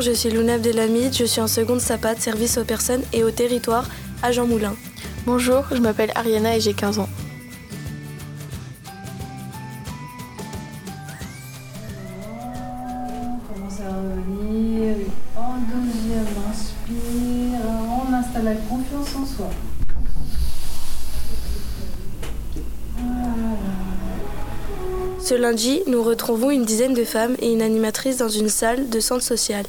je suis Luna Abdelhamid, je suis en seconde SAPAT, service aux personnes et au territoire à Jean Moulin. Bonjour, je m'appelle Ariana et j'ai 15 ans. On commence à revenir. En deuxième, inspire. On installe la confiance en soi. Ce lundi, nous retrouvons une dizaine de femmes et une animatrice dans une salle de centre social.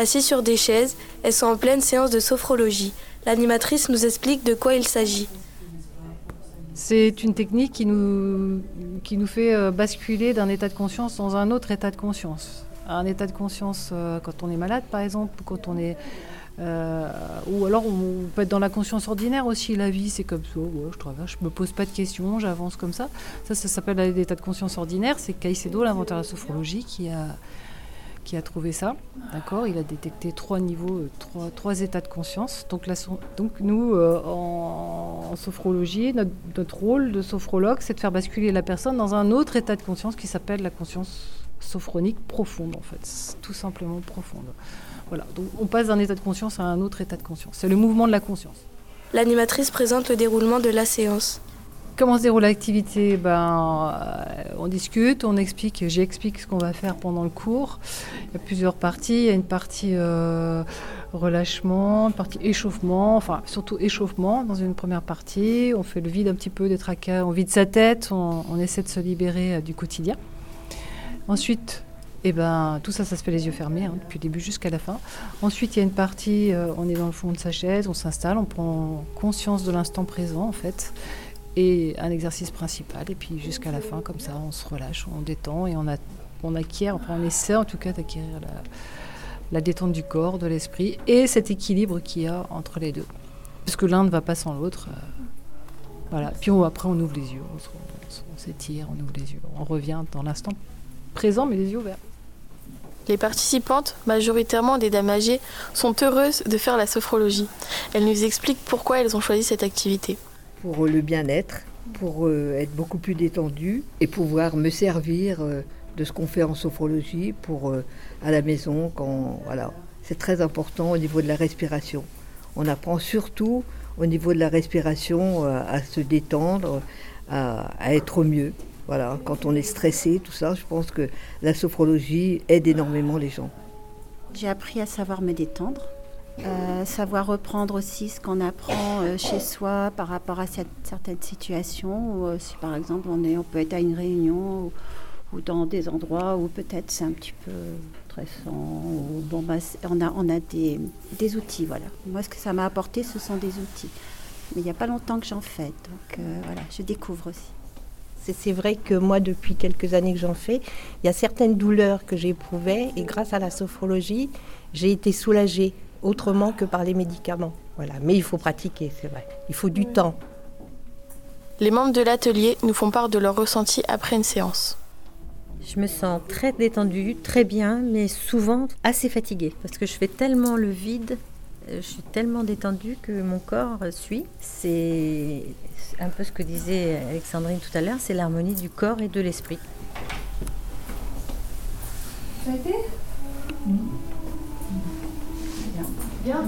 Assises sur des chaises, elles sont en pleine séance de sophrologie. L'animatrice nous explique de quoi il s'agit. C'est une technique qui nous, qui nous fait euh, basculer d'un état de conscience dans un autre état de conscience. Un état de conscience euh, quand on est malade, par exemple, ou quand on est. euh, ou alors on peut être dans la conscience ordinaire aussi. La vie, c'est comme ça. je traverse, je me pose pas de questions, j'avance comme ça. Ça, ça s'appelle l'état de conscience ordinaire. C'est Caicedo, l'inventeur de la sophrologie, qui a, qui a trouvé ça. D'accord Il a détecté trois niveaux, euh, trois, trois états de conscience. Donc, la donc nous, euh, en, sophrologie, notre, notre rôle de sophrologue, c'est de faire basculer la personne dans un autre état de conscience qui s'appelle la conscience sophronique profonde, en fait. Tout simplement profonde. Voilà. Donc on passe d'un état de conscience à un autre état de conscience. C'est le mouvement de la conscience. L'animatrice présente le déroulement de la séance. Comment se déroule l'activité? Ben, euh, On discute, on explique, j'explique ce qu'on va faire pendant le cours. Il y a plusieurs parties. Il y a une partie euh, relâchement, une partie échauffement, enfin surtout échauffement dans une première partie. On fait le vide un petit peu des tracas, on vide sa tête, on, essaie de se libérer euh, du quotidien. Ensuite, eh ben, tout ça, ça se fait les yeux fermés, hein, depuis le début jusqu'à la fin. Ensuite, il y a une partie, on est dans le fond de sa chaise, on s'installe, on prend conscience de l'instant présent, en fait et un exercice principal. Et puis jusqu'à la fin, comme ça, on se relâche, on détend et on, a, on acquiert, enfin on essaie en tout cas d'acquérir la, détente du corps, de l'esprit et cet équilibre qu'il y a entre les deux. Parce que l'un ne va pas sans l'autre. euh, voilà. Puis on- après, on ouvre les yeux, on s'étire, on ouvre les yeux. On revient dans l'instant présent, mais les yeux ouverts. Les participantes, majoritairement des dames sont heureuses de faire la sophrologie. Elles nous expliquent pourquoi elles ont choisi cette activité. Pour le bien-être, pour euh, être beaucoup plus détendu et pouvoir me servir euh, de ce qu'on fait en sophrologie pour euh, à la maison quand voilà, c'est très important au niveau de la respiration. On apprend surtout au niveau de la respiration euh, à se détendre, à, à être au mieux. Voilà, quand on est stressé, tout ça, je pense que la sophrologie aide énormément les gens. J'ai appris à savoir me détendre, euh, savoir reprendre aussi ce qu'on apprend euh, chez soi par rapport à certaines situations. Euh, si par exemple on, est, on peut être à une réunion ou, dans des endroits où peut-être c'est un petit peu stressant. Bah, c'est- on a, on a des, des outils. Voilà. Moi, ce que ça m'a apporté, ce sont des outils. Mais il n'y a pas longtemps que j'en fais. Donc voilà, je découvre aussi. C'est vrai que moi, depuis quelques années que j'en fais, il y a certaines douleurs que j'éprouvais et grâce à la sophrologie, j'ai été soulagée autrement que par les médicaments. Voilà. Mais il faut pratiquer, c'est vrai. Il faut du temps. Les membres de l'atelier nous font part de leurs ressentis après une séance. Je me sens très détendue, très bien, mais souvent assez fatiguée parce que je fais tellement le vide, euh, je suis tellement détendue que mon corps suit. C'est un peu ce que disait Alexandrine tout à l'heure, c'est l'harmonie du corps et de l'esprit. Ça a été? Bien. Ja.